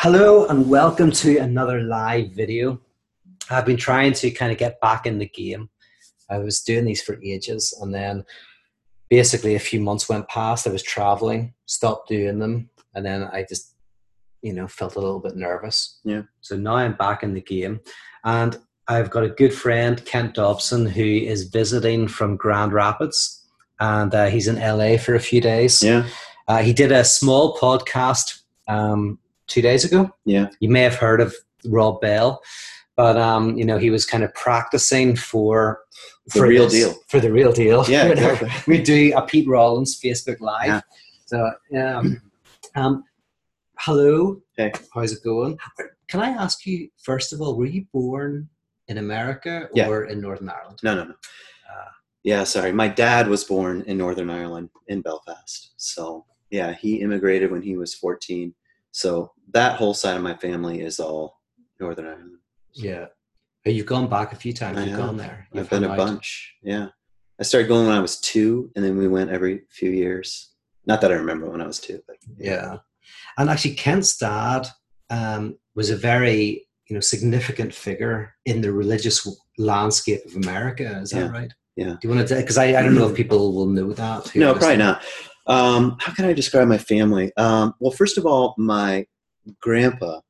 Hello and welcome to another live video. I've been trying to kind of get back in the game. I was doing these for ages and then basically a few months went past. I was traveling, stopped doing them, and then I just, you know, felt a little bit nervous. Yeah. So now I'm back in the game and I've got a good friend, Kent Dobson, who is visiting from Grand Rapids and uh, he's in LA for a few days. Yeah. Uh, he did a small podcast um, two days ago. Yeah. You may have heard of Rob Bell, but um, you know he was kind of practicing for The for real this- deal. for the real deal. Yeah, You know, exactly. we do a Pete Rollins Facebook Live. Yeah. So yeah. Um, hello. Hey. How's it going? Can I ask you first of all, were you born in America Yeah. or in Northern Ireland? No, no, no. Uh, Yeah, sorry. My dad was born in Northern Ireland in Belfast. So, yeah, he immigrated when he was 14. So, that whole side of my family is all Northern Ireland. yeah. Hey, You've gone back a few times. I You've have. gone there. I've You've been a bunch. Yeah. I started going when I was two, and then we went every few years. Not that I remember when I was two, but Yeah, and actually, Kent's dad um, was a very you know significant figure in the religious landscape of America. Is that Yeah, right? yeah. Do you want to? Because I, I don't know if people will know that. No, probably not. Um, how can I describe my family? Um, well, first of all, my grandpa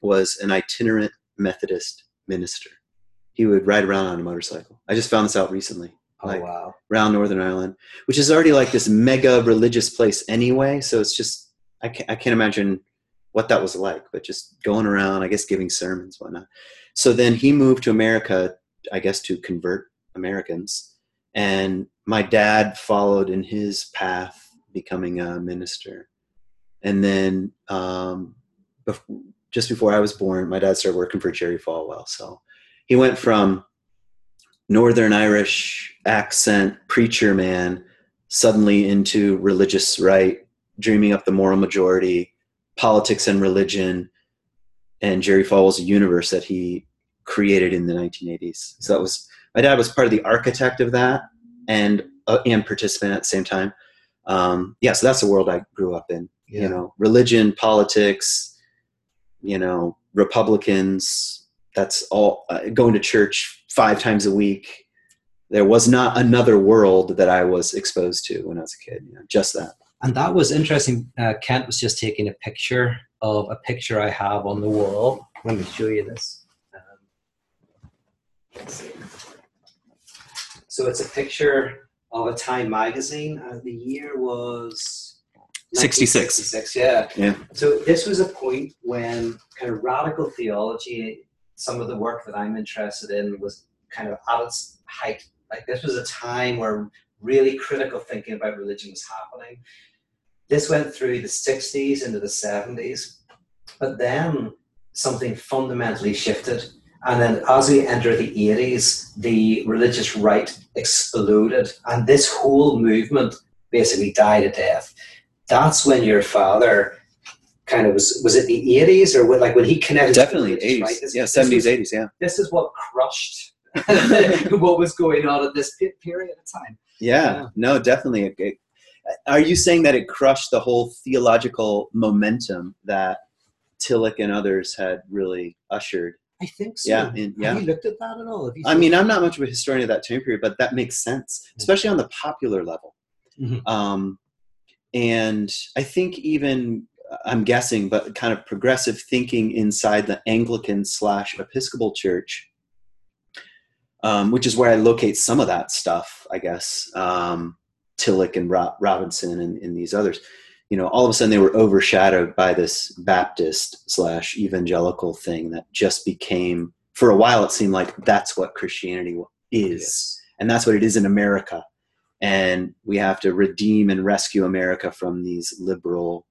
was an itinerant Methodist minister. He would ride around on a motorcycle. I just found this out recently, Oh like- wow! around Northern Ireland, which is already like this mega religious place anyway. So it's just, I can't, I can't imagine what that was like, but just going around, I guess, giving sermons, whatnot. So then he moved to America, I guess, to convert Americans. And my dad followed in his path, becoming a minister. And then um, just before I was born, my dad started working for Jerry Falwell. So he went from Northern Irish accent preacher man suddenly into religious right, dreaming up the moral majority, politics and religion, and Jerry Falwell's universe that he created in the 1980s. So that was my dad was part of the architect of that and uh, and participant at the same time. Um, yeah, so that's the world I grew up in. Yeah. You know, religion, politics, you know, Republicans. That's all. Uh, going to church five times a week. There was not another world that I was exposed to when I was a kid. You know, just that. And that was interesting. Uh, Kent was just taking a picture of a picture I have on the wall. Let me show you this. Um. So it's a picture of a Time magazine. Uh, the year was 66. 1966, yeah. Yeah. So this was a point when kind of radical theology, some of the work that I'm interested in was kind of at its height. Like this was a time where really critical thinking about religion was happening. This went through the 60s into the 70s, but then something fundamentally shifted. And then as we enter the 80s, the religious right exploded, and this whole movement basically died a death. That's when your father kind of was was it the 80s or what, like when he connected Definitely 80s. right? This- yeah, this 70s, was- 80s. Yeah. this is what crushed what was going on at this period of time. Yeah, Yeah. no, definitely. It- it- are you saying that it crushed the whole theological momentum that Tillich and others had really ushered? I think so. Yeah, in- yeah. Have you looked at that at all? I mean, I'm not much of a historian of that time period, but that makes sense, especially on the popular level. Mhm. Um, and I think even I'm guessing, but kind of progressive thinking inside the Anglican slash Episcopal Church, um, which is where I locate some of that stuff, I guess. Um, Tillich and Ro- Robinson and, and these others, you know, all of a sudden they were overshadowed by this Baptist slash evangelical thing that just became, for a while, it seemed like that's what Christianity is Yes. and that's what it is in America. And we have to redeem and rescue America from these liberal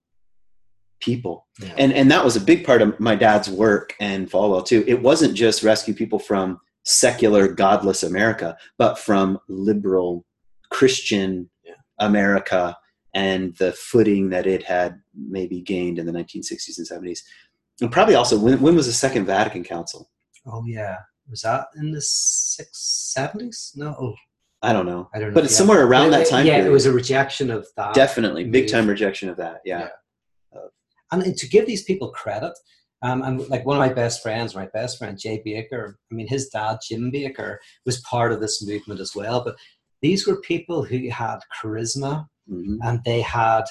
people. Yeah. And and that was a big part of my dad's work and Falwell too. It wasn't just rescue people from secular, godless America, but from liberal Christian Yeah. America and the footing that it had maybe gained in the 1960s and 70s. And probably also when, when was the Second Vatican Council? Oh yeah, was that in the six seventies? No, oh, I don't know, I don't know. but it's Yeah. somewhere around Yeah, that time Yeah, period. it was a rejection of that. Definitely, big time rejection of that. Yeah. and to give these people credit, um, and like one of my best friends, my best friend Jay Bakker, I mean, his dad Jim Bakker was part of this movement as well. But these were people who had charisma, Mhm. and they had.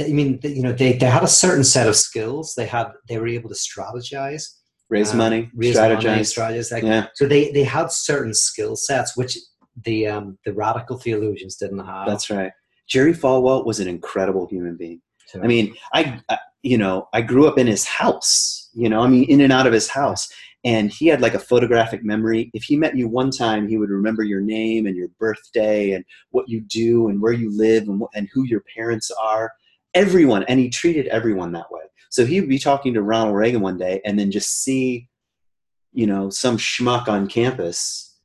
I mean, you know, they, they had a certain set of skills. They had they were able to strategize, Raise um, money, raise strategize. money, strategize. Like, yeah, So they they had certain skill sets which the um, the radical theologians didn't have. that's right. Jerry Falwell was an incredible human being. So- I mean, I, I, you know, I grew up in his house. You know, I mean, in and out of his house, and he had like a photographic memory. If he met you one time, he would remember your name and your birthday and what you do and where you live and, and who your parents are. Everyone, and he treated everyone that way. So he would be talking to Ronald Reagan one day, and then just see, you know, some schmuck on campus,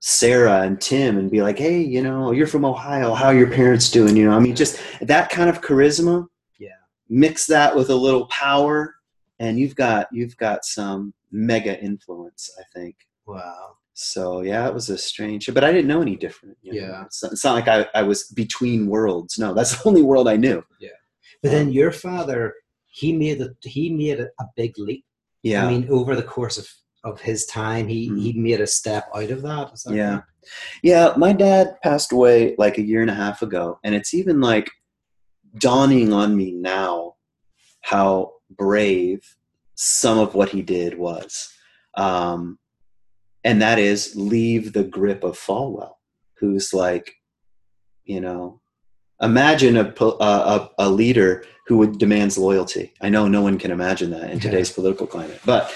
Sarah and Tim, and be like, "Hey, you know, you're from Ohio. How are your parents doing?" You know, I mean, just that kind of charisma yeah, mix that with a little power and you've got you've got some mega influence i think wow, so yeah it was a strange but i didn't know any different you know? Yeah. it's, not, it's not like I, I was between worlds no that's the only world i knew Yeah. but then your father he made a he made a, a big leap. yeah I mean, over the course of of his time, he Mhm. he made a step out of that. That Yeah. right? yeah my dad passed away like a year and a half ago and it's even like dawning on me now how brave some of what he did was. Um, and that is leave the grip of falwell who's like you know imagine a, a, a, leader who would demands loyalty. I know no one can imagine that in Yeah. today's political climate but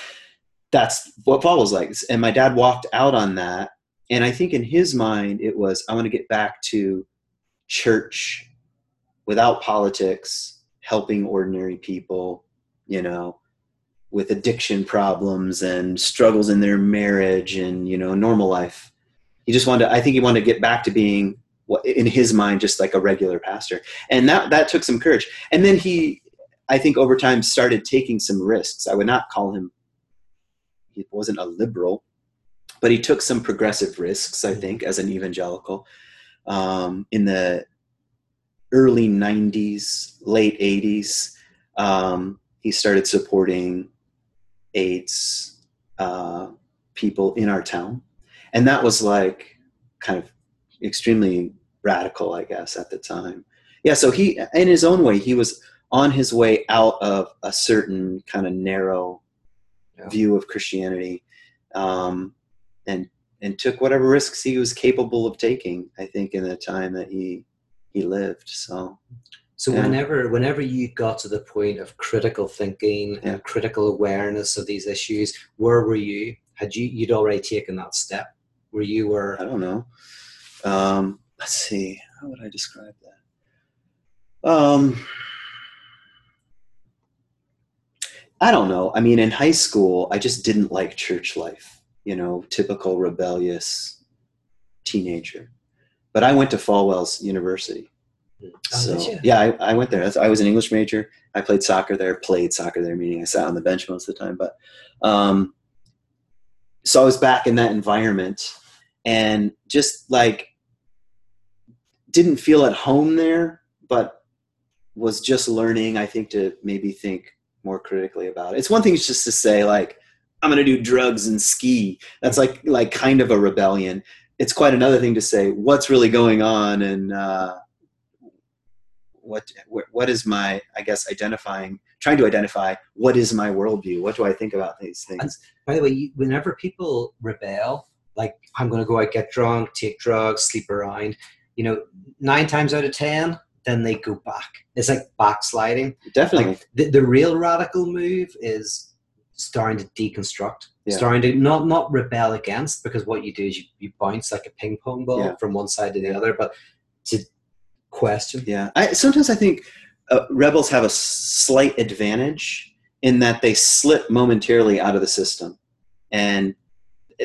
that's what falwell's like. And my dad walked out on that and i think in his mind it was i want to get back to church without politics helping ordinary people you know with addiction problems and struggles in their marriage and you know normal life. He just wanted to, i think he wanted to get back to being in his mind just like a regular pastor. And that that took some courage. And then he i think over time started taking some risks. I would not call him he wasn't a liberal but he took some progressive risks i think as an evangelical um, in the early 90s late 80s um, he started supporting aids uh, people in our town. And that was like kind of extremely radical i guess at the time. Yeah so he in his own way he was on his way out of a certain kind of narrow Yeah. view of christianity um, and and took whatever risks he was capable of taking i think in the time that he he lived so So Yeah. whenever whenever you got to the point of critical thinking Yeah. and critical awareness of these issues, where were you? Had you you'd already taken that step? Where you were i don't know um, let's see how would i describe that um, i don't know i mean in high school i just didn't like church life you know typical rebellious teenager but i went to falwell's university Oh, So yeah, I, I went there. That's- I was an English major. I played soccer there. Played soccer there, meaning I sat on the bench most of the time. But um, so I was back in that environment, and just like didn't feel at home there, but was just learning. I think to maybe think more critically about it. It's one thing just to say like I'm going to do drugs and ski. That's like like kind of a rebellion. It's quite another thing to say what's really going on and. Uh, what what- is my i guess identifying trying to identify what is my worldview what do i think about these things By the way, whenever people rebel, like I'm going to go out, get drunk, take drugs, sleep around, you know, nine times out of ten, then they go back. It's like backsliding. definitely Like the, the real radical move is starting to deconstruct, Yeah. starting to not not rebel against, because what you do is you, you bounce like a ping pong ball Yeah. from one side to the other, but to question. yeah. I, sometimes i think uh, rebels have a slight advantage in that they slip momentarily out of the system. And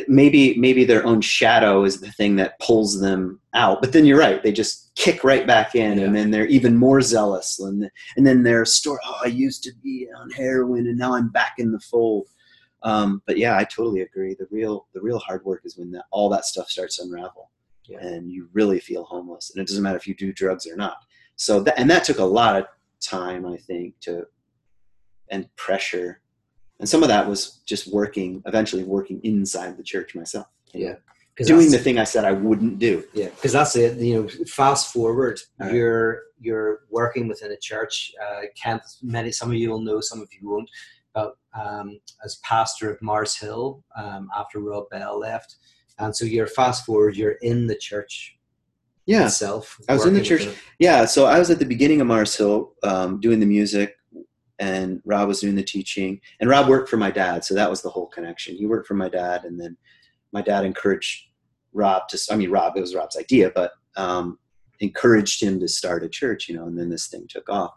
maybe maybe their own shadow is the thing that pulls them out. But then you're right. They just kick right back in Yeah. and then they're even more zealous. And, and then they're story oh i used to be on heroin and now i'm back in the fold. Um, but yeah i totally agree. The real the real hard work is when that, all that stuff starts to unravel Yeah. and you really feel homeless and it doesn't matter if you do drugs or not so that and that took a lot of time i think to and pressure. And some of that was just working, eventually working inside the church myself. Yeah. Doing the thing I said I wouldn't do. Yeah, because that's it. You know, fast forward, right. you're you're working within a church. Uh, Kent, many some of you will know, some of you won't. But um, as pastor of Mars Hill, um, after Rob Bell left, and so you're fast forward, you're in the church Yeah. itself. I was in the church. Yeah. So I was at the beginning of Mars Hill um, doing the music, and Rob was doing the teaching. And Rob worked for my dad. So that was the whole connection. He worked for my dad, and then my dad encouraged Rob to, I mean, Rob, it was Rob's idea, but um, encouraged him to start a church, you know, and then this thing took off.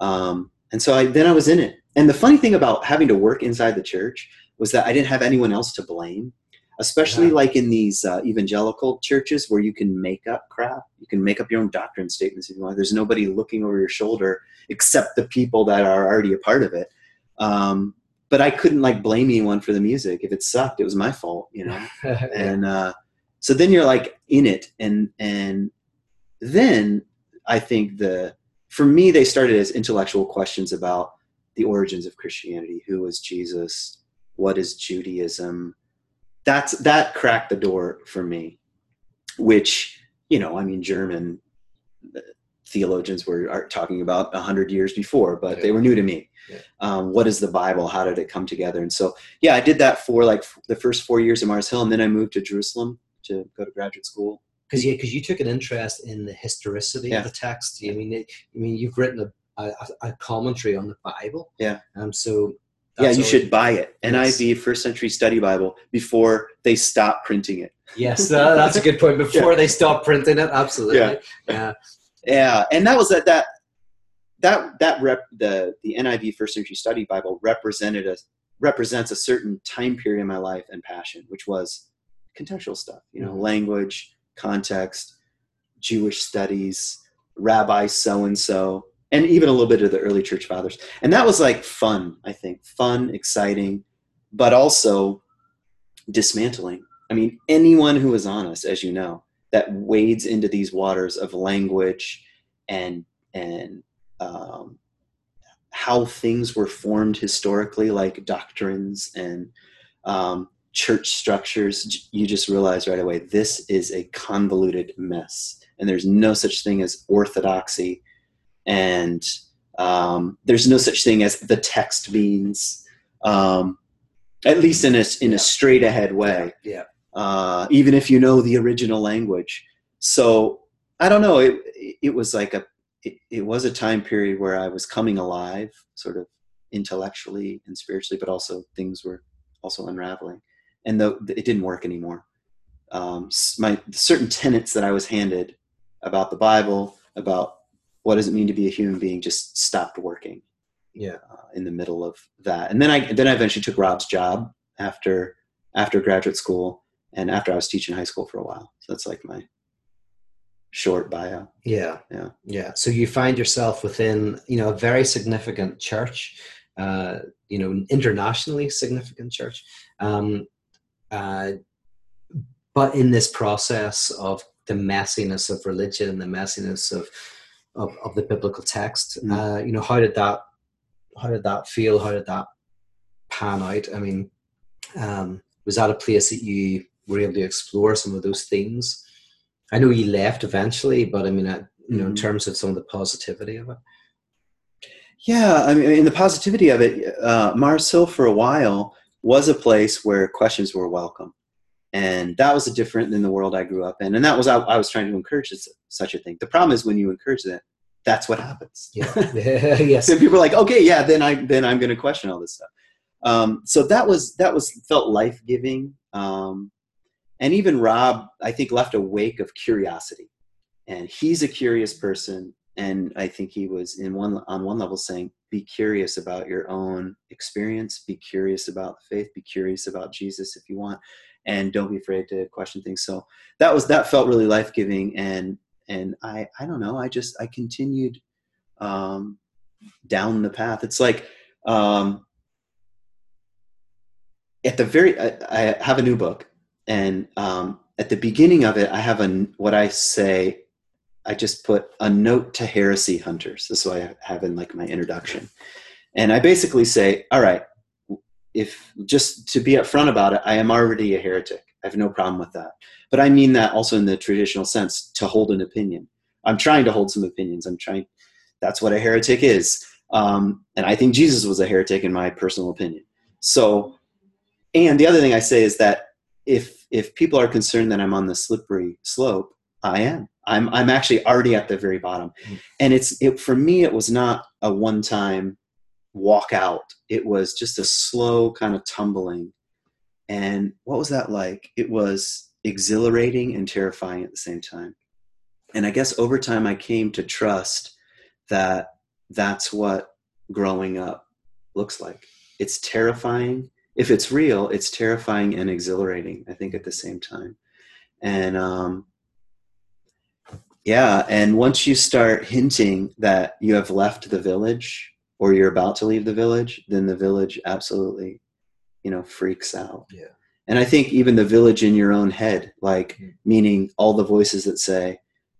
Um, and so I, then I was in it. And the funny thing about having to work inside the church was that I didn't have anyone else to blame, especially Yeah. like in these uh, evangelical churches where you can make up crap. You can make up your own doctrine statements if you want. There's nobody looking over your shoulder except the people that are already a part of it. Um, but I couldn't like blame anyone for the music. If it sucked, it was my fault, you know? and uh, so then you're like in it and and then i think the for me they started as intellectual questions about the origins of christianity who was jesus what is judaism that's that cracked the door for me which you know i mean german uh, theologians were are talking about a hundred years before but they were new to me Yeah. um, what is the bible how did it come together and so yeah i did that for like f- the first four years of mars hill and then i moved to jerusalem to go to graduate school because yeah, because you took an interest in the historicity Yeah. of the text. I mean, it, I mean, you've written a, a, a commentary on the Bible. Yeah. Um. So. Yeah you should buy it Yes. niv first century study bible before they stop printing it Yes, that, that's a good point. Before they stop printing it, absolutely. Yeah. Yeah. yeah and that was that that that that rep the the niv first century study bible represented a represents a certain time period in my life and passion which was contextual stuff you know Mhm. language context jewish studies rabbi so and so and even a little bit of the early church fathers. And that was like fun i think. Fun exciting but also dismantling. I mean anyone who is honest as you know that wades into these waters of language and and um, how things were formed historically, like doctrines and um, church structures, you just realize right away this is a convoluted mess, and there's no such thing as orthodoxy, and um, there's no such thing as the text means, um, at least in a in Yeah. a straight ahead way Yeah. uh, even if you know the original language. So I don't know. It it was like a it, it was a time period where I was coming alive, sort of intellectually and spiritually, but also things were also unraveling, and the, it didn't work anymore. Um, my certain tenets that I was handed about the Bible, about what does it mean to be a human being, just stopped working Yeah. uh, in the middle of that. And then I then I eventually took Rob's job after after graduate school and after I was teaching high school for a while. So that's like my short bio. Yeah. Yeah. Yeah. So you find yourself within, you know, a very significant church, uh, you know, internationally significant church. Um, uh, but in this process of the messiness of religion and the messiness of, of, of the biblical text, Mm. uh, you know, how did that, how did that feel? How did that pan out? I mean, um, was that a place that you were able to explore some of those themes? I know you left eventually, but I mean, uh, you know, in Mhm. terms of some of the positivity of it. Yeah, I mean, in the positivity of it, uh, Mars Hill for a while was a place where questions were welcome, and that was different than the world I grew up in. And that was I, I was trying to encourage this, such a thing. The problem is when you encourage that, that's what happens. Yeah. yes. So people are like, okay, yeah, then I then I'm going to question all this stuff. Um, so that was that was felt life giving, um, and even Rob, I think, left a wake of curiosity, and he's a curious person, and I think he was in one on one level saying, be curious about your own experience, be curious about the faith, be curious about Jesus if you want, and don't be afraid to question things. So that was that felt really life giving, and and I I don't know, I just I continued. Um, down the path. It's like um, at the very. I, I have a new book, and um, at the beginning of it, I have a what I say. I just put a note to heresy hunters. This is what I have in like my introduction, And I basically say, all right, if just to be upfront about it, I am already a heretic. I have no problem with that. But I mean that also in the traditional sense to hold an opinion. I'm trying to hold some opinions. I'm trying. That's what a heretic is. Um, and I think Jesus was a heretic in my personal opinion. So, and the other thing I say is that if if people are concerned that I'm on the slippery slope, I am. I'm I'm actually already at the very bottom, Mm. and it's it for me. It was not a one time walk out. It was just a slow kind of tumbling. And what was that like? It was exhilarating and terrifying at the same time. And I guess over time I came to trust that that's what growing up looks like. It's terrifying. If it's real, it's terrifying and exhilarating, I think, at the same time. And um, yeah, and once you start hinting that you have left the village or you're about to leave the village, then the village absolutely, you know, freaks out. Yeah. And I think even the village in your own head, like Mm. meaning all the voices that say,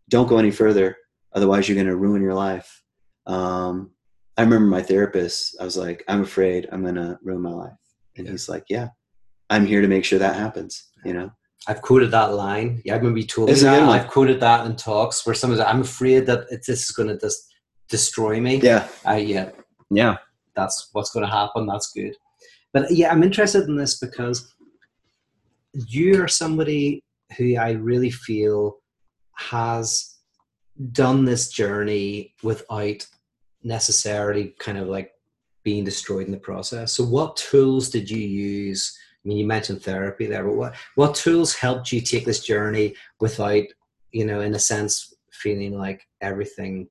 don't go any further, otherwise you're going to ruin your life. Um, I remember my therapist, I was like, I'm afraid I'm going to ruin my life. And Yeah. he's like, yeah, I'm here to make sure that happens, you know? I've quoted that line. Yeah, I remember you told me that. I've quoted that in talks where someone's like, I'm afraid that it, this is going to just destroy me. Yeah. I, yeah, Yeah. that's what's going to happen. That's good. But yeah, I'm interested in this because you are somebody who I really feel has done this journey without necessarily kind of like being destroyed in the process. So, what tools did you use? I mean, you mentioned therapy there, but what what tools helped you take this journey without, you know, in a sense, feeling like everything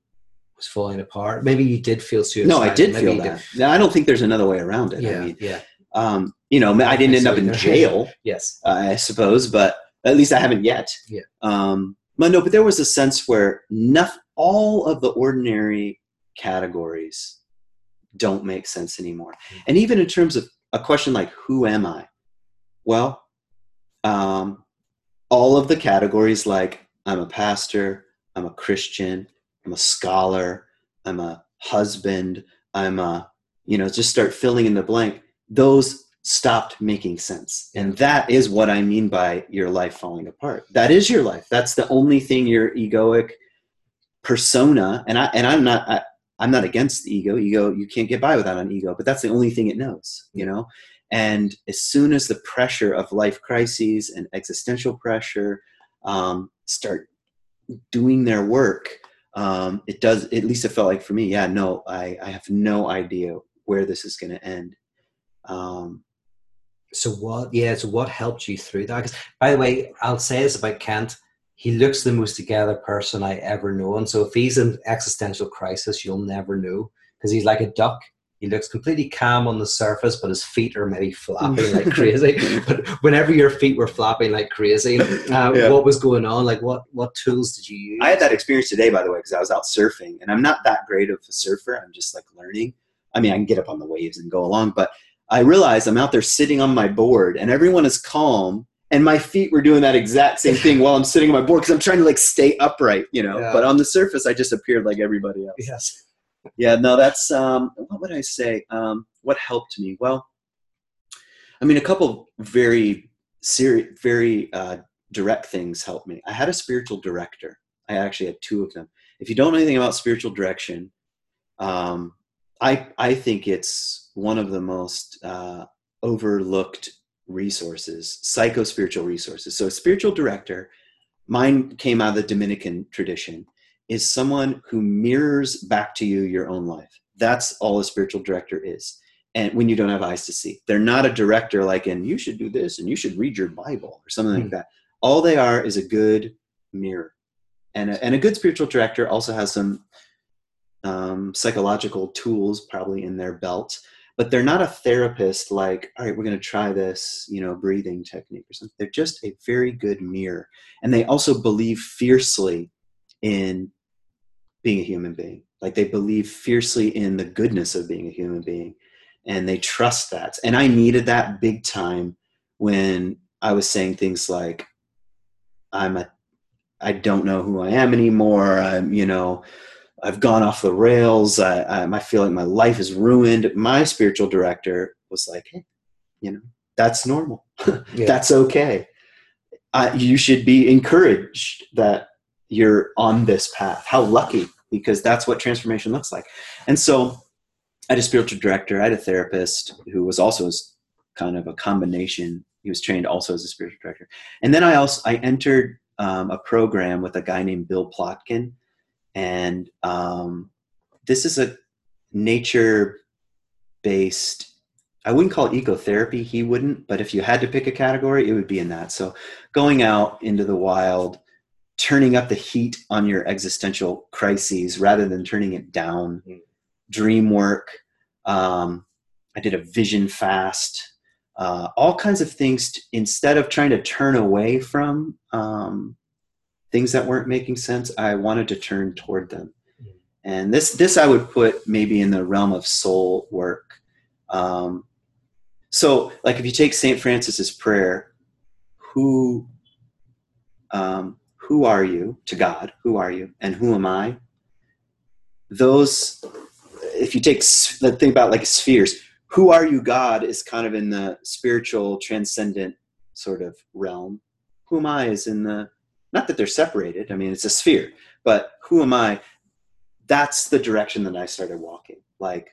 was falling apart? Maybe you did feel suicidal. No, I did Maybe feel that. Yeah, I don't think there's another way around it. Yeah, I mean, yeah, um, you know, I didn't end up in jail, yes, I suppose, but at least I haven't yet. Yeah. Um, but no, but there was a sense where enough, all of the ordinary categories don't make sense anymore. Mm. And even in terms of a question like, who am I? Well, um, all of the categories like I'm a pastor, I'm a Christian, I'm a scholar, I'm a husband, I'm a, you know, just start filling in the blank. Those stopped making sense. And that is what I mean by your life falling apart. That is your life. That's the only thing your egoic persona, and I and I'm not I, I'm not against the ego. Ego, you can't get by without an ego, but that's the only thing it knows, you know? And as soon as the pressure of life crises and existential pressure um, start doing their work, um, it does, at least it felt like for me, yeah, no, I, I have no idea where this is going to end. Um, So what? Yeah. So what helped you through that? Because by the way, I'll say this about Kent. He looks the most together person I ever known. So if he's in existential crisis, you'll never know because he's like a duck. He looks completely calm on the surface, but his feet are maybe flapping like crazy. But whenever your feet were flapping like crazy, uh, Yeah. what was going on? Like what? What tools did you use? I had that experience today, by the way, because I was out surfing, and I'm not that great of a surfer. I'm just like learning. I mean, I can get up on the waves and go along, but I realized I'm out there sitting on my board, and everyone is calm, and my feet were doing that exact same thing while I'm sitting on my board because I'm trying to like stay upright, you know. Yeah. But on the surface, I just appeared like everybody else. Yes. Yeah, no, that's um, what would I say? Um, what helped me? Well, I mean, a couple very serious, very uh, direct things helped me. I had a spiritual director. I actually had two of them. If you don't know anything about spiritual direction, um, I I think it's one of the most uh, overlooked resources, psycho spiritual resources. So, a spiritual director, mine came out of the Dominican tradition is someone who mirrors back to you your own life. That's all a spiritual director is. And when you don't have eyes to see, they're not a director like and you should do this and you should read your Bible or something Hmm. like that. All they are is a good mirror. And a, and a good spiritual director also has some um, psychological tools probably in their belt, but they're not a therapist like, all right, we're going to try this, you know, breathing technique or something. They're just a very good mirror. And they also believe fiercely in being a human being. Like they believe fiercely in the goodness of being a human being and they trust that. And I needed that big time when I was saying things like, I'm a, I don't know who I am anymore. I'm, you know, I've gone off the rails. I, I, I feel like my life is ruined. My spiritual director was like, hey, you know, that's normal. Yeah. that's okay. Uh, you should be encouraged that you're on this path. How lucky, because that's what transformation looks like. And so I had a spiritual director, I had a therapist who was also kind of a combination. He was trained also as a spiritual director. And then I also I entered um, a program with a guy named Bill Plotkin. And um, this is a nature based I wouldn't call it ecotherapy, he wouldn't, but if you had to pick a category, it would be in that. So going out into the wild, turning up the heat on your existential crises rather than turning it down, Mm. dream work. Um, I did a vision fast, uh, all kinds of things t- instead of trying to turn away from um, things that weren't making sense. I wanted to turn toward them. Mm. And this, this I would put maybe in the realm of soul work. Um, so, like if you take Saint Francis's prayer, who, um, who are you to God? Who are you, and who am I? Those, if you take thing about like spheres, who are you, God, is kind of in the spiritual, transcendent sort of realm. Who am I is in the not that they're separated. I mean, it's a sphere, but who am I? That's the direction that I started walking, like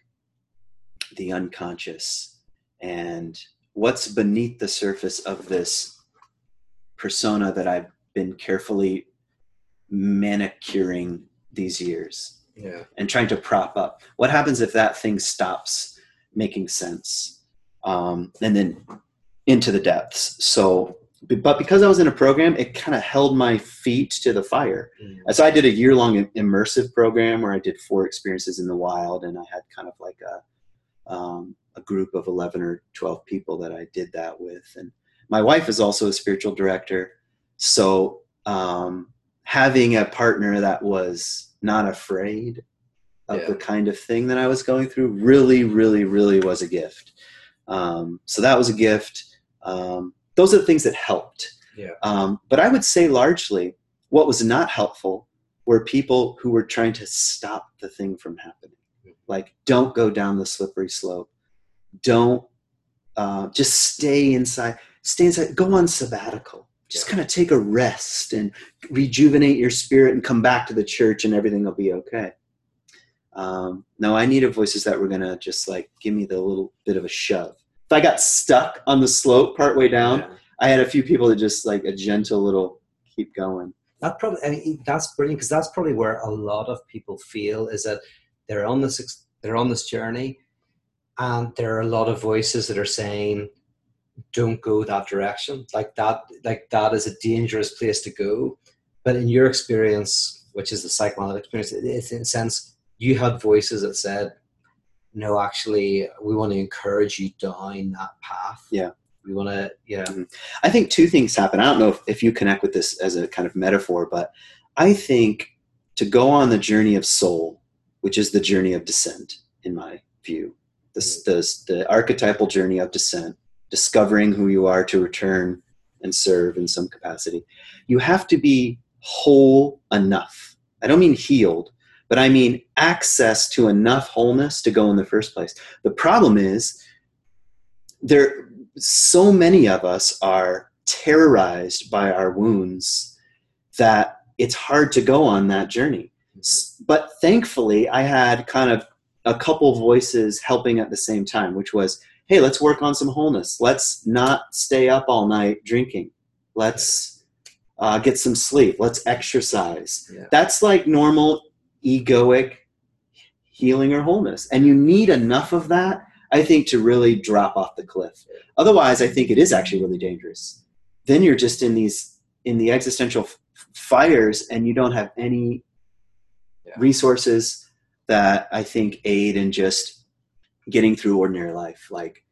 the unconscious and what's beneath the surface of this persona that I've been carefully manicuring these years Yeah. and trying to prop up. What happens if that thing stops making sense? Um, and then into the depths. So, but because I was in a program, it kind of held my feet to the fire. Mm. So I did a year long immersive program where I did four experiences in the wild, and I had kind of like a um, a group of eleven or twelve people that I did that with. And my wife is also a spiritual director, so um, having a partner that was not afraid of Yeah. the kind of thing that I was going through really, really, really was a gift. Um, so that was a gift. Um, those are the things that helped. Yeah. Um, but I would say largely what was not helpful were people who were trying to stop the thing from happening. Like, don't go down the slippery slope. Don't uh, just stay inside. Stay inside. Go on sabbatical. Just kind of take a rest and rejuvenate your spirit and come back to the church and everything will be okay. Um, no, I needed voices that were going to just like give me the little bit of a shove. If I got stuck on the slope partway down, Yeah. I had a few people that just like a gentle little keep going. that probably I mean, that's brilliant because that's probably where a lot of people feel is that they're on this they're on this journey and there are a lot of voices that are saying don't go that direction. Like that like that is a dangerous place to go. But in your experience which is the psychoanalytic experience it's in a sense you had voices that said no actually we want to encourage you down that path. Yeah. we want to yeah. Mm-hmm. I think two things happen. I don't know if, if you connect with this as a kind of metaphor, but I think to go on the journey of soul, which is the journey of descent, in my view, this, mm-hmm. this, the archetypal journey of descent, discovering who you are to return and serve in some capacity, you have to be whole enough. I don't mean healed, but I mean access to enough wholeness to go in the first place. The problem is there so many of us are terrorized by our wounds that it's hard to go on that journey. Mm-hmm. But thankfully, I had kind of a couple voices helping at the same time, which was, hey, let's work on some wholeness. Let's not stay up all night drinking. Let's uh, get some sleep. Let's exercise. Yeah. That's like normal egoic healing or wholeness. And you need enough of that, I think, to really drop off the cliff. Otherwise, I think it is actually really dangerous. Then you're just in these in the existential f- fires, and you don't have any Yeah. resources that I think aid in just getting through ordinary life. Like,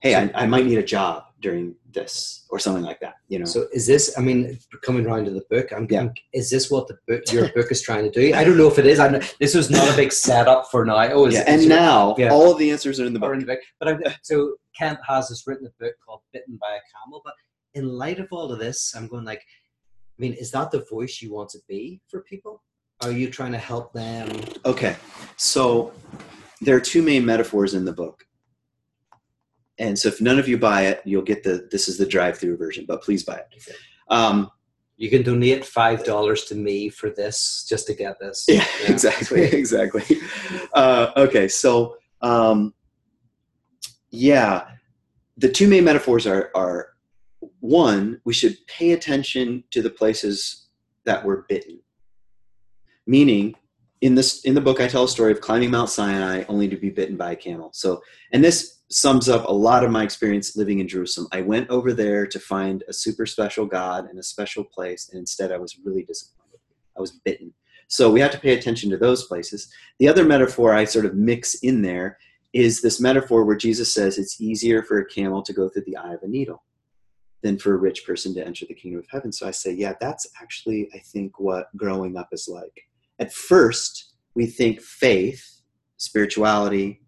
hey, I, I might need a job during this or something like that. You know, So is this? I mean, coming around to the book, I'm. Yeah. Is this what the book, your book, is trying to do? I don't know if it is. I know, this was not a big setup for now. Oh, yeah. it- And now Yeah. all of the answers are in the book. in the book. But I'm, so Kent has this written a book called "Bitten by a Camel." But in light of all of this, I'm going like, I mean, is that the voice you want to be for people? are you trying to help them? Okay, so there are two main metaphors in the book. And so if none of you buy it, you'll get the this is the drive-through version, but please buy it. Um, You can donate five dollars to me for this, just to get this. yeah, exactly, exactly. Uh, okay, so um, yeah, the two main metaphors are are one, we should pay attention to the places that were bitten. Meaning, in this in the book, I tell a story of climbing Mount Sinai only to be bitten by a camel. So, and this sums up a lot of my experience living in Jerusalem. I went over there to find a super special God and a special place, and instead, I was really disappointed. I was bitten. So we have to pay attention to those places. The other metaphor I sort of mix in there is this metaphor where Jesus says it's easier for a camel to go through the eye of a needle than for a rich person to enter the kingdom of heaven. So I say, yeah, that's actually, I think, what growing up is like. At first, we think faith, spirituality,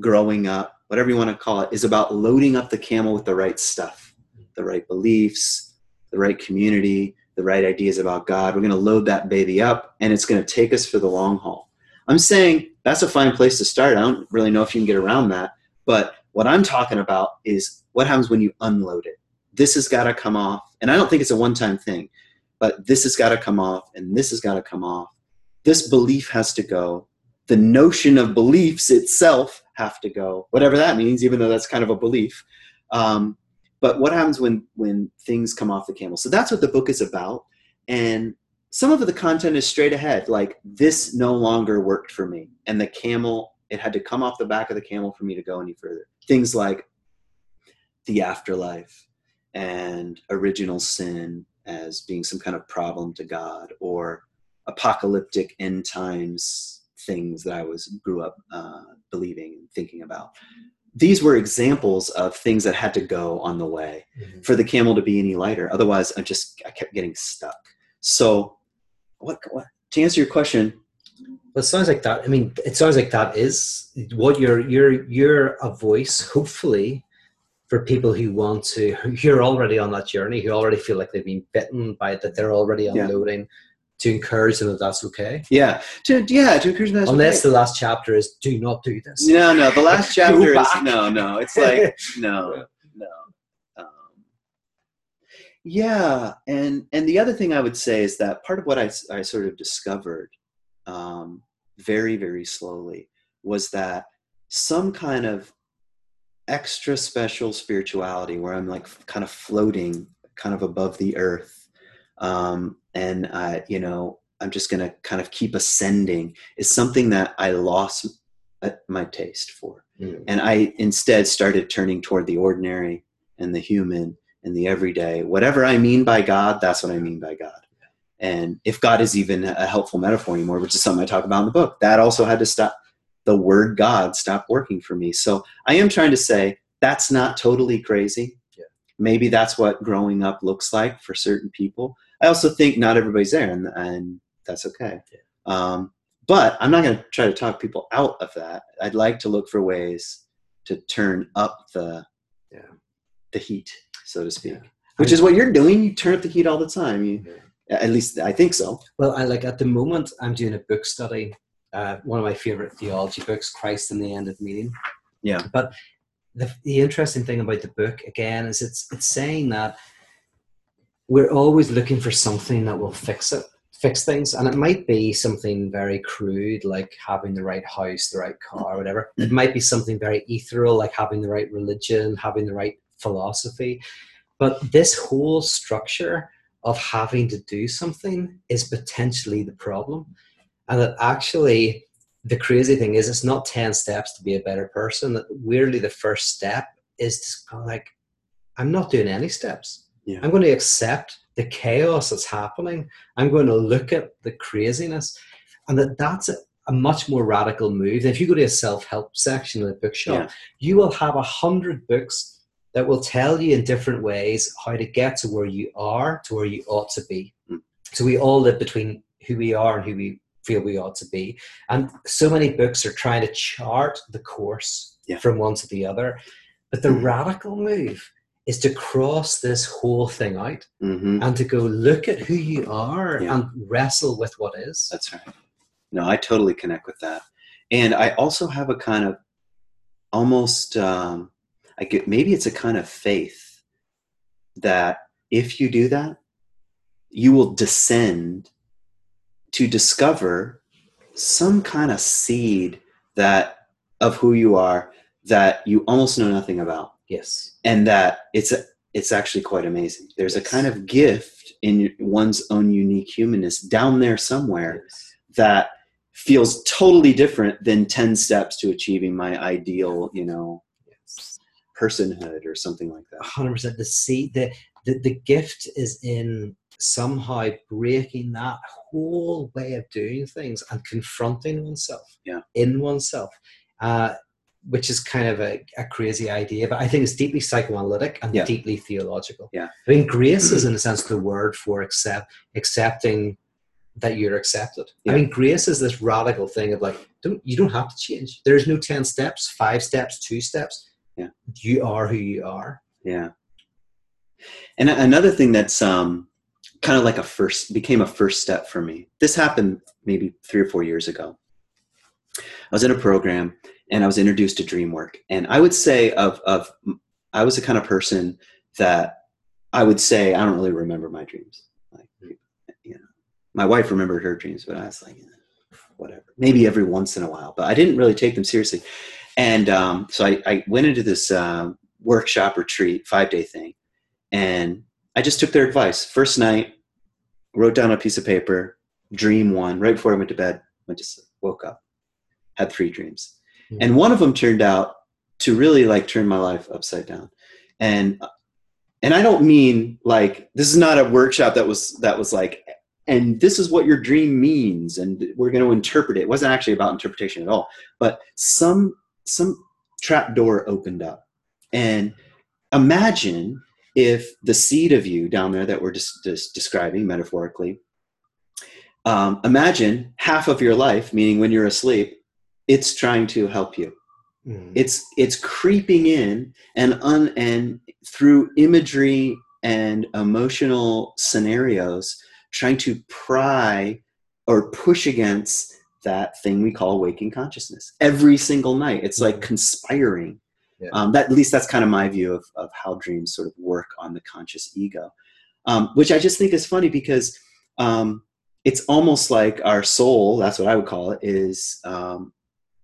growing up, whatever you want to call it, is about loading up the camel with the right stuff, the right beliefs, the right community, the right ideas about God. We're going to load that baby up and it's going to take us for the long haul. I'm saying that's a fine place to start. I don't really know if you can get around that. But what I'm talking about is what happens when you unload it. This has got to come off. And I don't think it's a one time thing, but this has got to come off and this has got to come off. This belief has to go. The notion of beliefs itself have to go, whatever that means, even though that's kind of a belief. Um, but what happens when when things come off the camel? So that's what the book is about. And some of the content is straight ahead like this no longer worked for me. And the camel it had to come off the back of the camel for me to go any further. Things like the afterlife and original sin as being some kind of problem to god or apocalyptic end times things that i was grew up uh, believing and thinking about these were examples of things that had to go on the way Mhm. for the camel to be any lighter. Otherwise, I just I kept getting stuck. So, what, what to answer your question? Well, it sounds like that. I mean, it sounds like that is what you're. You're you're a voice, hopefully, for people who want to. Who are already on that journey, who already feel like they've been bitten by it, that they're already Yeah. To encourage them that that's okay. Yeah, to yeah to encourage them. Unless the last chapter is "Do not do this." no, no, the last chapter is no, no. It's like no, no. Um, yeah, and and the other thing I would say is that part of what I I sort of discovered um, very very slowly was that some kind of extra special spirituality where I'm like kind of floating kind of above the earth um, and I you know I'm just gonna kind of keep ascending is something that I lost uh, my taste for Mm. and I instead started turning toward the ordinary and the human and the everyday. Whatever I mean by God, that's what I mean by God. And if God is even a helpful metaphor anymore, which is something I talk about in the book, that also had to stop. The word God stopped working for me. So I am trying to say that's not totally crazy. Yeah. Maybe that's what growing up looks like for certain people. I also think not everybody's there, and, and that's okay. Yeah. Um, but I'm not going to try to talk people out of that. I'd like to look for ways to turn up the Yeah. the heat, so to speak. Yeah. Which is what you're doing. You turn up the heat all the time. You, at least I think so. Well, I like at the moment I'm doing a book study. Uh, one of my favorite theology books, Christ in the End of Meaning. Yeah. But the, the interesting thing about the book again is it's it's saying that we're always looking for something that will fix it, fix things, and it might be something very crude like having the right house, the right car, whatever. It might be something very ethereal like having the right religion, having the right philosophy. But this whole structure of having to do something is potentially the problem. And that actually, the crazy thing is, it's not 10 steps to be a better person. That weirdly, the first step is to go like, I'm not doing any steps. Yeah. I'm going to accept the chaos that's happening. I'm going to look at the craziness. And that that's a, a much more radical move. If you go to a self help section of the bookshop, Yeah. you will have a hundred books that will tell you in different ways how to get to where you are to where you ought to be. Mm. So we all live between who we are and who we feel we ought to be. And so many books are trying to chart the course Yeah. from one to the other. But the Mhm. radical move is to cross this whole thing out hmm and to go look at who you are Yeah. and wrestle with what is. That's right. No, I totally connect with that. And I also have a kind of almost, um, I get maybe it's a kind of faith that if you do that, you will descend to discover some kind of seed that of who you are that you almost know nothing about Yes. and that it's a, it's actually quite amazing. There's a kind of gift in one's own unique humanness down there somewhere Yes. that feels totally different than 10 steps to achieving my ideal, you know, Yes. personhood or something like that. hundred percent. The see the, the the gift is in somehow breaking that whole way of doing things and confronting oneself. Yeah. In oneself. Uh, which is kind of a, a crazy idea, but I think it's deeply psychoanalytic and Yeah. deeply theological. Yeah. I mean, grace is in a sense the word for accept accepting that you're accepted. Yeah. I mean, grace is this radical thing of like, don't you don't have to change. There's no ten steps, five steps, two steps. Yeah. You are who you are. Yeah. And another thing that's um, kind of like a first became a first step for me. This happened maybe three or four years ago. I was in a program and I was introduced to dream work. And I would say of of I was the kind of person that I would say I don't really remember my dreams. Like you know, my wife remembered her dreams, but I was like, eh, whatever. Maybe every once in a while, but I didn't really take them seriously. And um, so I, I went into this um, workshop retreat, five day thing, and I just took their advice. First night, wrote down a piece of paper, dream one, right before I went to bed. I just woke up, had three dreams, And one of them turned out to really like turn my life upside down. And and I don't mean like this is not a workshop that was that was like and this is what your dream means and we're going to interpret it. It wasn't actually about interpretation at all, but some some trap door opened up. And imagine if the seed of you down there that we're just, just describing metaphorically, um, imagine half of your life, meaning when you're asleep, it's trying to help you. Mm. It's it's creeping in and un and through imagery and emotional scenarios, trying to pry or push against that thing we call waking consciousness every single night. It's like Mhm. conspiring. Yeah. Um, that at least that's kind of my view of of how dreams sort of work on the conscious ego, um, which I just think is funny because um, it's almost like our soul. That's what I would call it. Is um,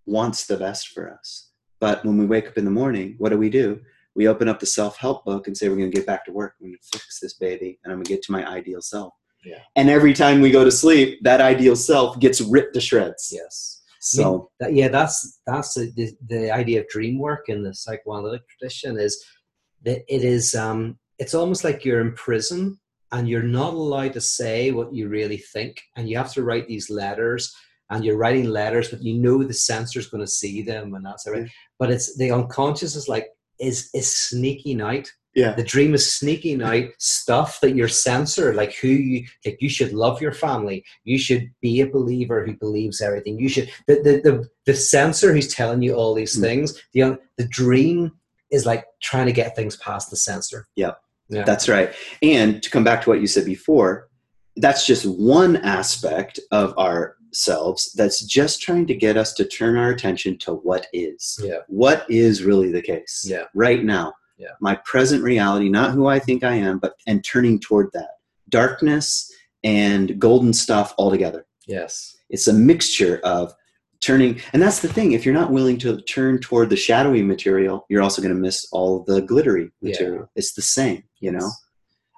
wants the best for us. But when we wake up in the morning, what do we do? We open up the self help book and say, We're going to get back to work. We're going to fix this baby and I'm going to get to my ideal self. Yeah. And every time we go to sleep, that ideal self gets ripped to shreds. Yes. So, That, yeah, that's that's the, the the idea of dream work in the psychoanalytic tradition is that it is um it's almost like you're in prison and you're not allowed to say what you really think and you have to write these letters and you're writing letters but you know the censor's going to see them and that's everything but it's the unconscious is like is is sneaking out yeah. the dream is sneaking out stuff that you're censored like who you like you should love your family you should be a believer who believes everything you should the the the, the censor who's telling you all these Mm. things the the dream is like trying to get things past the censor Yeah. yeah That's right. And to come back to what you said before, that's just one aspect of ourselves that's just trying to get us to turn our attention to what is. Yeah. What is really the case Yeah. right now. Yeah. My present reality, not who I think I am, but and turning toward that. Darkness and golden stuff all together. yes It's a mixture of turning and that's the thing if you're not willing to turn toward the shadowy material you're also going to miss all the glittery Yeah. material it's the same you know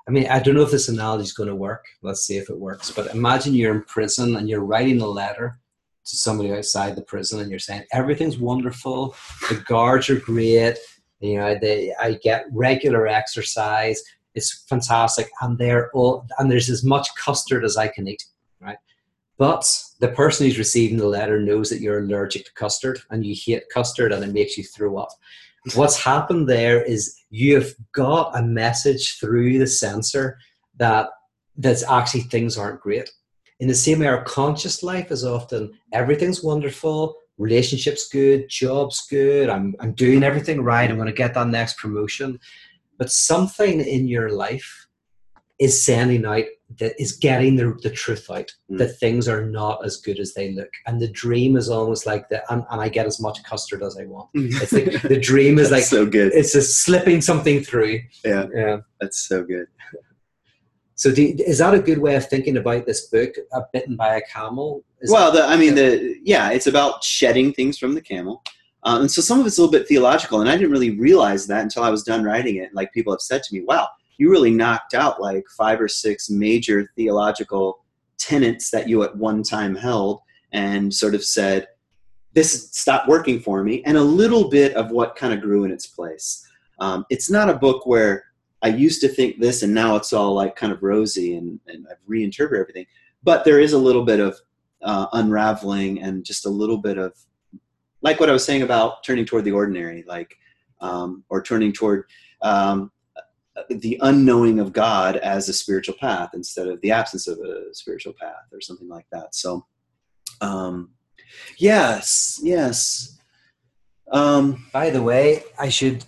I mean, I don't know if this analogy is going to work. Let's see if it works. But imagine you're in prison and you're writing a letter to somebody outside the prison, and you're saying everything's wonderful. The guards are great. You know, they I get regular exercise. It's fantastic, and they're all and there's as much custard as I can eat. Right, but the person who's receiving the letter knows that you're allergic to custard and you hate custard, and it makes you throw up what's happened there is you've got a message through the censor that that's actually things aren't great. In the same way, our conscious life is often everything's wonderful, relationships good, jobs good, I'm I'm doing everything right, I'm gonna get that next promotion. but something in your life is sending out that is getting the, the truth out Mm. that things are not as good as they look and the dream is almost like that and, and i get as much custard as i want it's like the dream is like so good. it's just slipping something through Yeah. yeah That's so good. so do, is that a good way of thinking about this book uh, bitten by a camel is well, that- the, I mean, the yeah, it's about shedding things from the camel, um, and so some of it's a little bit theological, and I didn't really realize that until I was done writing it. Like people have said to me, "Wow, you really knocked out like five or six major theological tenets that you at one time held, and sort of said." This stopped working for me, and a little bit of what kind of grew in its place. Um, it's not a book where I used to think this, and now it's all like kind of rosy, and, and I've reinterpreted everything. But there is a little bit of uh, unraveling and just a little bit of like what I was saying about turning toward the ordinary, like um, or turning toward um, the unknowing of God as a spiritual path instead of the absence of a spiritual path or something like that. So, um, yes, yes. Um, By the way, I should.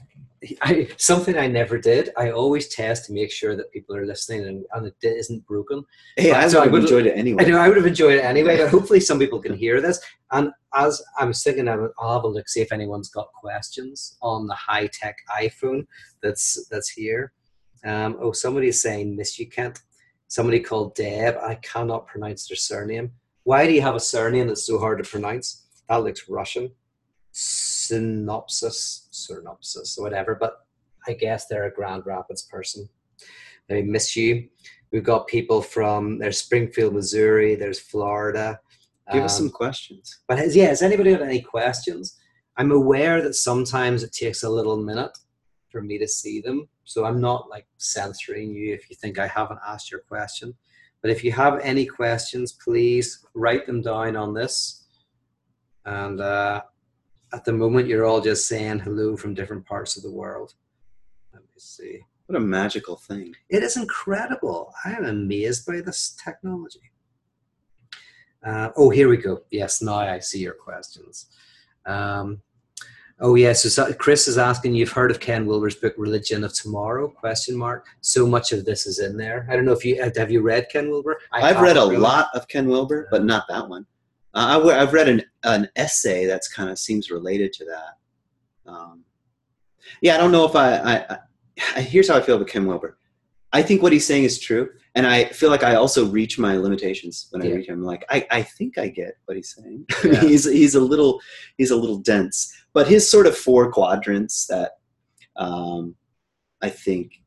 I, something I never did. I always test to make sure that people are listening and, and it isn't broken. hey, I So I would have enjoyed it anyway. I know I would have enjoyed it anyway, but hopefully some people can hear this. And as I'm thinking, I'll have a look see if anyone's got questions on the high tech iPhone that's that's here. Um, oh, somebody's saying miss you Kent. Somebody called Deb. I cannot pronounce their surname. Why do you have a surname that's so hard to pronounce? That looks Russian. Synopsis, synopsis, or whatever. But I guess they're a Grand Rapids person. They miss you. We've got people from there's Springfield, Missouri. There's Florida. Give us Um, some questions. But has, yeah, has anybody got any questions? I'm aware that sometimes it takes a little minute for me to see them, so I'm not like censoring you if you think I haven't asked your question. But if you have any questions, please write them down on this. And uh, at the moment, you're all just saying hello from different parts of the world. Let me see. What a magical thing. It is incredible. I am amazed by this technology. Uh, oh, here we go. Yes, now I see your questions. Um, oh, yes. so, so Chris is asking, you've heard of Ken Wilber's book, Religion of Tomorrow? Question mark. So much of this is in there. I don't know if you have you read Ken Wilber. I I've read a really. lot of Ken Wilber, but not that one. Uh, I, have read an, an essay that's kind of seems related to that. Um, yeah, I don't know if I, I, I. Here's how I feel about Ken Wilber. I think what he's saying is true, and I feel like I also reach my limitations when I read him. Like I, I think I get what he's saying. Yeah. he's he's a little he's a little dense, but his sort of four quadrants that um, I think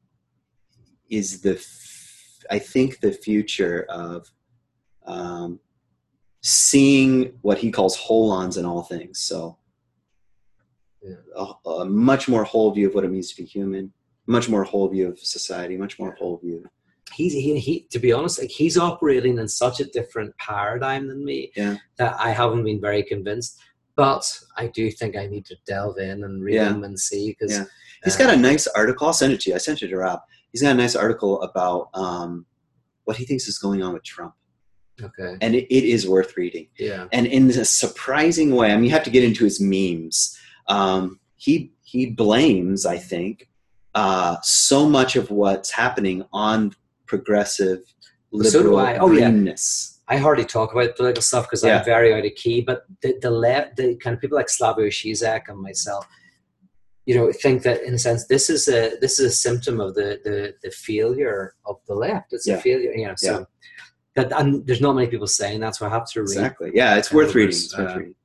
is the f- I think the future of um, seeing what he calls holons in all things. So Yeah. a, a much more whole view of what it means to be human, much more whole view of society, much more whole view. he's he, he to be honest like he's operating in such a different paradigm than me Yeah. that i haven't been very convinced but i do think i need to delve in and read Yeah. him and see because Yeah. He's got a nice article. I'll send it to you. I sent it to Rob. He's got a nice article about um, what he thinks is going on with Trump, okay and it, it is worth reading. yeah and in a surprising way, I mean, you have to get into his memes. Um, he he blames, I think, uh, so much of what's happening on progressive liberal So do I. Oh, yeah. greenness. I hardly talk about political stuff because Yeah. I'm very out of key. But the the left, the kind of people like Slavoj Zizek and myself, you know, think that in a sense this is a this is a symptom of the the, the failure of the left. It's Yeah. a failure, you know. So that and there's not many people saying that, so I have to read. Exactly. Yeah, it's worth reading. It's worth uh, reading.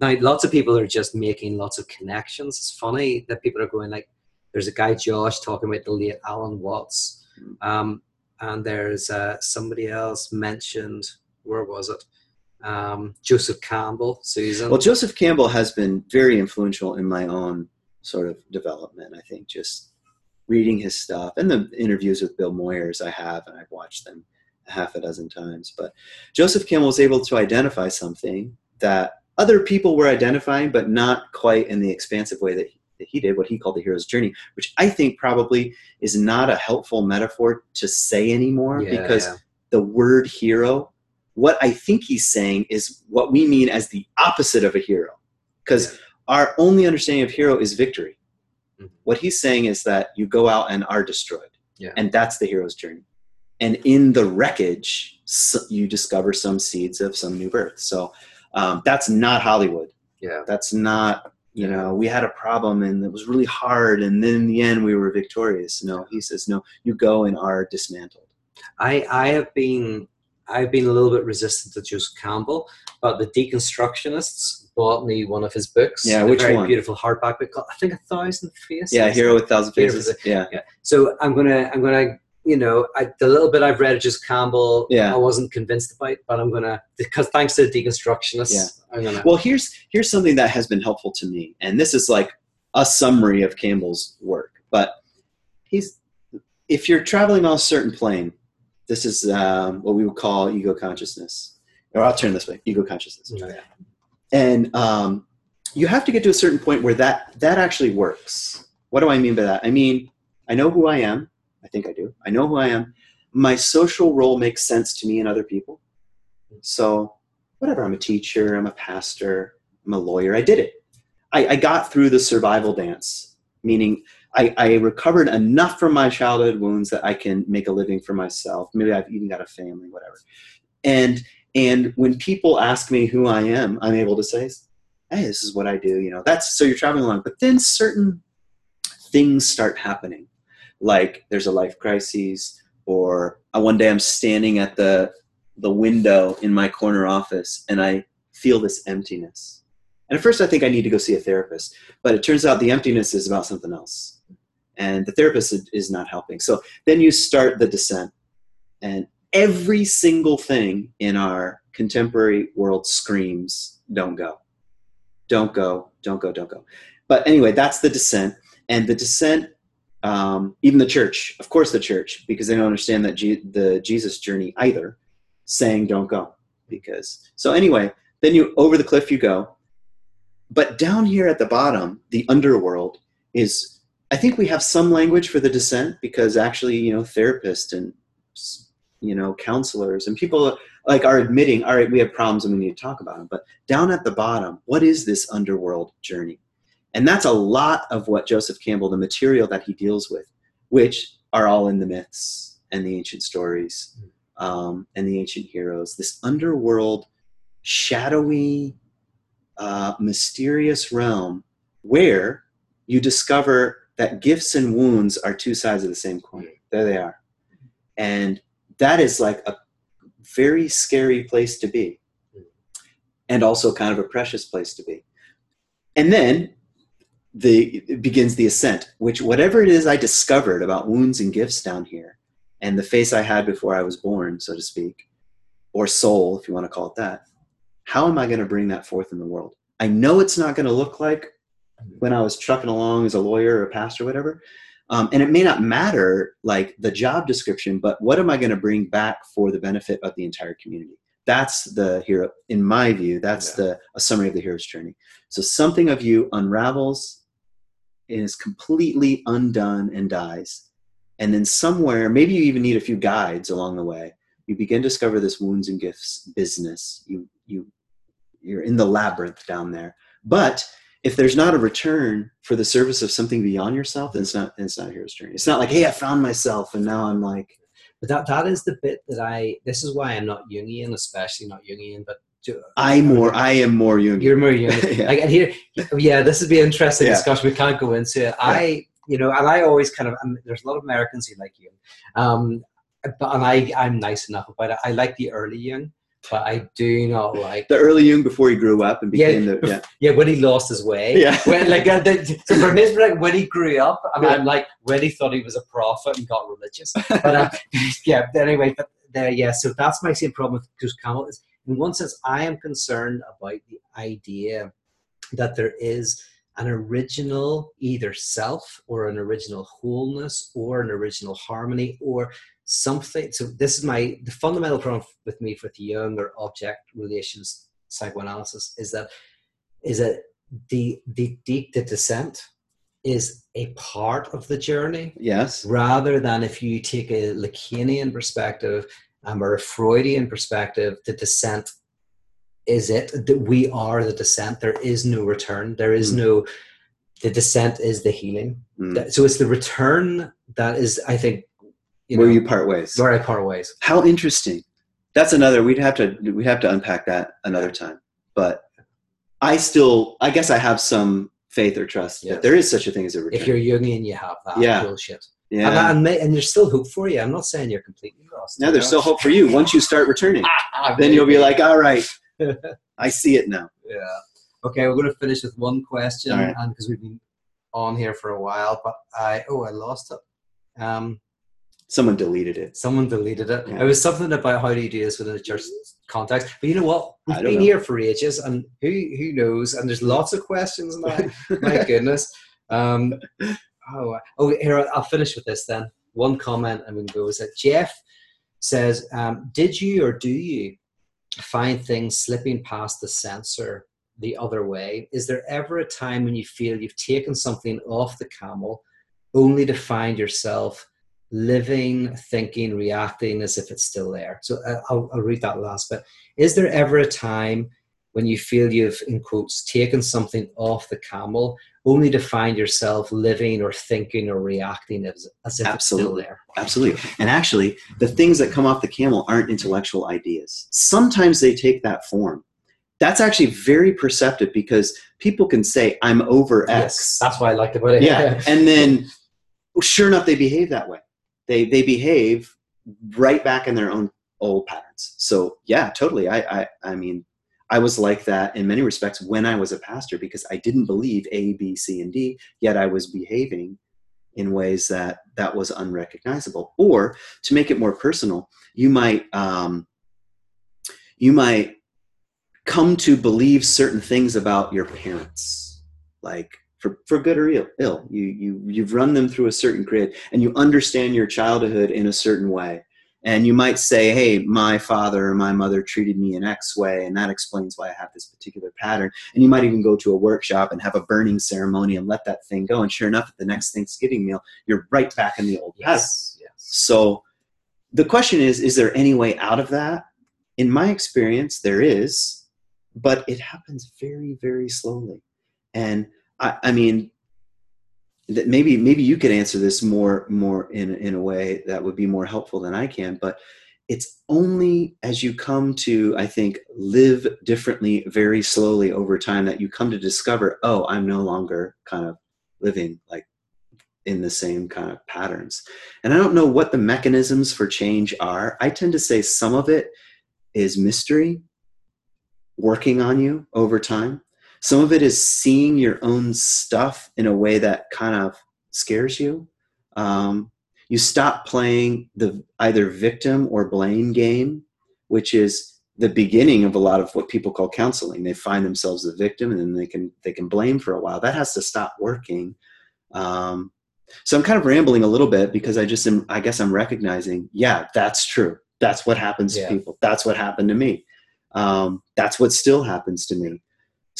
Now, lots of people are just making lots of connections. It's funny that people are going like, there's a guy Josh talking about the late Alan Watts, Mm. um, and there's uh, somebody else mentioned. Where was it? Um, Joseph Campbell, Susan. Well, Joseph Campbell has been very influential in my own sort of development. I think just reading his stuff and the interviews with Bill Moyers I have, and I've watched them half a dozen times. But Joseph Campbell was able to identify something that other people were identifying, but not quite in the expansive way that he, that he did, what he called the hero's journey, which I think probably is not a helpful metaphor to say anymore Yeah, because yeah. the word hero, what I think he's saying is what we mean as the opposite of a hero. Because Yeah. our only understanding of hero is victory. Mhm. What he's saying is that you go out and are destroyed. Yeah. And that's the hero's journey. And in the wreckage, you discover some seeds of some new birth. So um, that's not Hollywood. Yeah. That's not, you know, we had a problem and it was really hard. And then in the end, we were victorious. No, he says, no, you go and are dismantled. I I have been I've been a little bit resistant to Joseph Campbell, but the deconstructionists bought me one of his books. Yeah, which very one? beautiful hardback book called I think a thousand faces. Yeah, Hero with Thousand. Faces. Yeah. So I'm gonna I'm gonna you know I, the little bit I've read of Joseph Campbell, Yeah. I wasn't convinced about, but I'm gonna because thanks to the deconstructionists, Yeah. I'm gonna. Well, here's here's something that has been helpful to me, and this is like a summary of Campbell's work. But he's if you're traveling on a certain plane, this is um, what we would call ego consciousness, or I'll turn this way, ego consciousness, Yeah. and um, you have to get to a certain point where that that actually works. What do I mean by that? I mean I know who I am. Think I do. I know who I am. My social role makes sense to me and other people. So whatever. I'm a teacher. I'm a pastor. I'm a lawyer. I did it. I, I got through the survival dance, meaning I, I recovered enough from my childhood wounds that I can make a living for myself. Maybe I've even got a family, whatever. And and when people ask me who I am, I'm able to say, "Hey, this is what I do." You know, that's so you're traveling along. But then certain things start happening, like there's a life crisis, or one day I'm standing at the the window in my corner office and I feel this emptiness. And at first I think I need to go see a therapist, but it turns out the emptiness is about something else. And the therapist is- is not helping. So then you start the descent. And every single thing in our contemporary world screams, don't go. Don't go, don't go, don't go. But anyway, that's the descent. And the descent, um, even the church, of course, the church, because they don't understand that G- the Jesus journey either saying don't go because so anyway then you over the cliff you go. But down here at the bottom the underworld is i think we have some language for the descent because actually you know therapists and you know counselors and people like are admitting all right we have problems and we need to talk about them. But down at the bottom what is this underworld journey and that's a lot of what joseph campbell the material that he deals with which are all in the myths and the ancient stories um, and the ancient heroes, this underworld, shadowy, uh, mysterious realm where you discover that gifts and wounds are two sides of the same coin. There they are. And that is like a very scary place to be, and also kind of a precious place to be. And then the it begins the ascent, which whatever it is I discovered about wounds and gifts down here, and the face I had before I was born, so to speak, or soul, if you want to call it that, how am I going to bring that forth in the world? I know it's not going to look like when I was trucking along as a lawyer or a pastor, or whatever. Um, and it may not matter like the job description, but what am I going to bring back for the benefit of the entire community? That's the hero, in my view. That's Yeah. the a summary of the hero's journey. So something of you unravels, is completely undone and dies, and then somewhere, maybe you even need a few guides along the way. You begin to discover this wounds and gifts business. You you you're in the labyrinth down there. But if there's not a return for the service of something beyond yourself, then it's not then it's not a hero's journey. It's not like, hey, I found myself and now I'm like But that that is the bit that I. This is why I'm not Jungian, especially not Jungian. But I more I am more Jungian. You're more Jungian. Yeah. Like, and here, yeah, this would be an interesting Yeah. discussion. We can't go into it. I, you know, and I always kind of. Um, there's a lot of Americans who like Jung, um, but and I, I'm nice enough about it. I like the early Jung, but I do not like. the early Jung before he grew up and Yeah, became the yeah. Yeah, when he lost his way. Yeah. When like uh, the, so for me, like when he grew up, and Yeah. I'm like when he thought he was a prophet and got religious. But uh, yeah, anyway, but there, yeah. So that's my same problem with Bruce Campbell. Is in one sense, I am concerned about the idea that there is an original either self or an original wholeness or an original harmony or something. So this is my the fundamental problem with me with Jung or object relations psychoanalysis is that is that the the the, the descent is a part of the journey Yes. rather than if you take a Lacanian perspective um, or a Freudian perspective, the descent is it that we are the descent. There is no return. There is Mm. no the descent is the healing. Mm. So it's the return that is, I think, you where know, you part ways. where I part ways. How interesting. That's another. We'd have to we'd have to unpack that another time. But I still, I guess, I have some faith or trust Yes. that there is such a thing as a return. If you're Jungian, you have that Yeah. bullshit. Yeah. And, and, may- and there's still hope for you. I'm not saying you're completely lost. now there's still hope for you once you start returning. Ah, then you'll be like, all right, I see it now. Yeah. Okay, we're going to finish with one question, right. and because we've been on here for a while, but I oh I lost it. Um, Someone deleted it. someone deleted it. Yeah. It was something about how do you do this within a church context. But you know what? We've been know. here for ages, and who who knows? And there's lots of questions now. My goodness. Um, oh, oh, here I'll- finish with this then. One comment, and we can go. Is that Jeff says, um, "Did you or do you find things slipping past the censor the other way? Is there ever a time when you feel you've taken something off the camel, only to find yourself living, thinking, reacting as if it's still there?" So uh, I'll, I'll read that last bit. Is there ever a time when you feel you've, in quotes, taken something off the camel, only to find yourself living or thinking or reacting as, as if Absolutely. it's still there? Absolutely. And actually, the things that come off the camel aren't intellectual ideas. Sometimes they take that form. That's actually very perceptive because people can say, I'm over X. Yes, that's why I liked about it. yeah. and then, sure enough, they behave that way. They, they behave right back in their own old patterns. So, yeah, totally. I, I, I mean, I was like that in many respects when I was a pastor because I didn't believe A, B, C, and D, yet I was behaving in ways that that was unrecognizable. Or to make it more personal, you might um, you might come to believe certain things about your parents, like for, for good or ill. ill. You you you've run them through a certain grid, and you understand your childhood in a certain way. And you might say, "Hey, my father or my mother treated me in X way, and that explains why I have this particular pattern." And you might even go to a workshop and have a burning ceremony and let that thing go. And sure enough, at the next Thanksgiving meal, you're right back in the old pattern. Yes. Yes. So the question is is there any way out of that? In my experience, there is, but it happens very, very slowly. And I, I mean, that maybe maybe you could answer this more more in in a way that would be more helpful than I can, but it's only as you come to i think live differently very slowly over time that you come to discover oh i'm no longer kind of living like in the same kind of patterns. And i don't know what the mechanisms for change are. I tend to say some of it is mystery working on you over time some of it is seeing your own stuff in a way that kind of scares you um, you stop playing the either victim or blame game, which is the beginning of a lot of what people call counseling. They find themselves the victim, and then they can they can blame for a while. That has to stop working. Um, so I'm kind of rambling a little bit because I just am. I guess I'm recognizing, yeah, that's true. That's what happens Yeah. to people. That's what happened to me. Um, that's what still happens to me.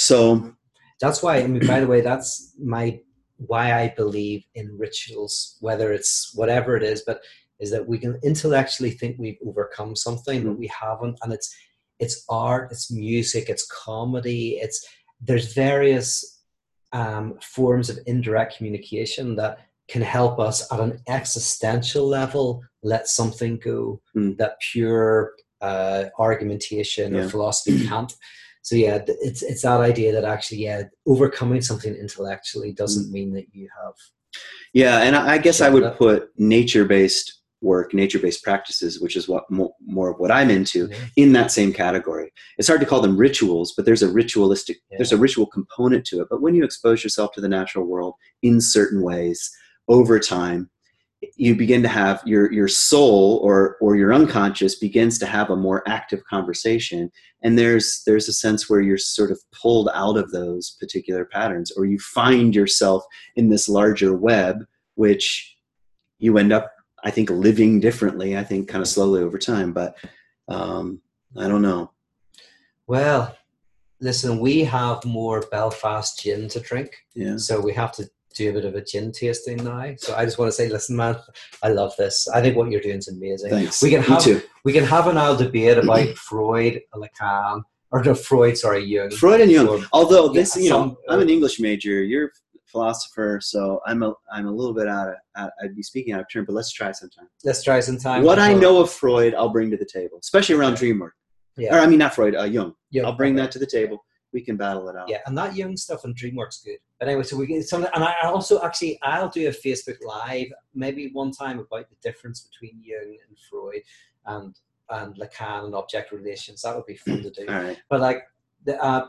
So That's why. I mean, by the way, that's my why I believe in rituals, whether it's whatever it is, but is that we can intellectually think we've overcome something, but we haven't, and it's it's art, it's music, it's comedy, it's there's various um, forms of indirect communication that can help us at an existential level let something go Mm. that pure uh, argumentation or philosophy can't. So yeah, it's it's that idea that actually yeah, overcoming something intellectually doesn't mm. mean that you have Yeah, and I I guess I would that. put nature-based work, nature-based practices, which is what more, more of what I'm into, Yeah. in that same category. It's hard to call them rituals, but there's a ritualistic, Yeah. there's a ritual component to it. But when you expose yourself to the natural world in certain ways over time, you begin to have your your soul or or your unconscious begins to have a more active conversation. And there's there's a sense where you're sort of pulled out of those particular patterns or you find yourself in this larger web which you end up i think living differently i think kind of slowly over time. But um i don't know. Well, listen, we have more Belfast gin to drink, yeah. So we have to do a bit of a gin tasting now. So I just want to say, listen, man, I love this. I think what you're doing is amazing. thanks We can Me have too we can have an old debate about Freud, Lacan, or no Freud, sorry, Jung. freud and jung Or- although Yeah, this you know some- i'm an english major you're philosopher, so I'm a I'm a little bit out of out, I'd be speaking out of turn, but let's try sometime. Let's try some time. what I know of Freud, I'll bring to the table, especially around dream work. Yeah. Or I mean, not Freud, uh, Jung. Yeah, I'll bring okay. that to the table. We can battle it out. Yeah, and that Jung stuff on dream work's good. But anyway, so we get something, and I also actually I'll do a Facebook live maybe one time about the difference between Jung and Freud and and Lacan and object relations. That would be fun to do. Right. But like the uh,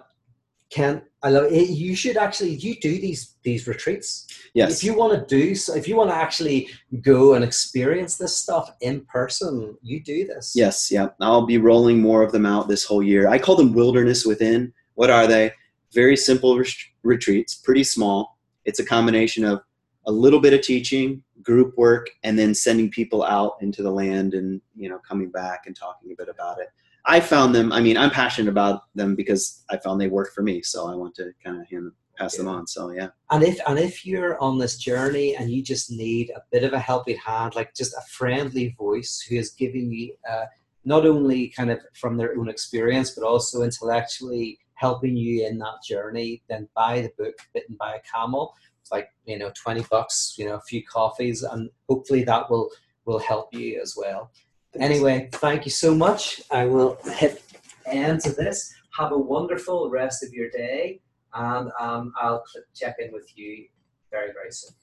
Ken, I love it. You should actually you do these these retreats. Yes. If you want to do so, if you want to actually go and experience this stuff in person, you do this. Yes, yeah. I'll be rolling more of them out this whole year. I call them wilderness within. What are they? Very simple ret- retreats, pretty small. It's a combination of a little bit of teaching, group work, and then sending people out into the land and, you know, coming back and talking a bit about it. I found them, I mean, I'm passionate about them because I found they work for me, so I want to kind of hand them, pass them on. So, yeah. And if and if you're on this journey and you just need a bit of a helping hand, like just a friendly voice who is giving you uh, not only kind of from their own experience, but also intellectually helping you in that journey, then buy the book Bitten by a Camel. It's like you know twenty bucks, you know, a few coffees, and hopefully that will will help you as well. Anyway, thank you so much. I will hit end to this. Have a wonderful rest of your day, and um, I'll check in with you very, very soon.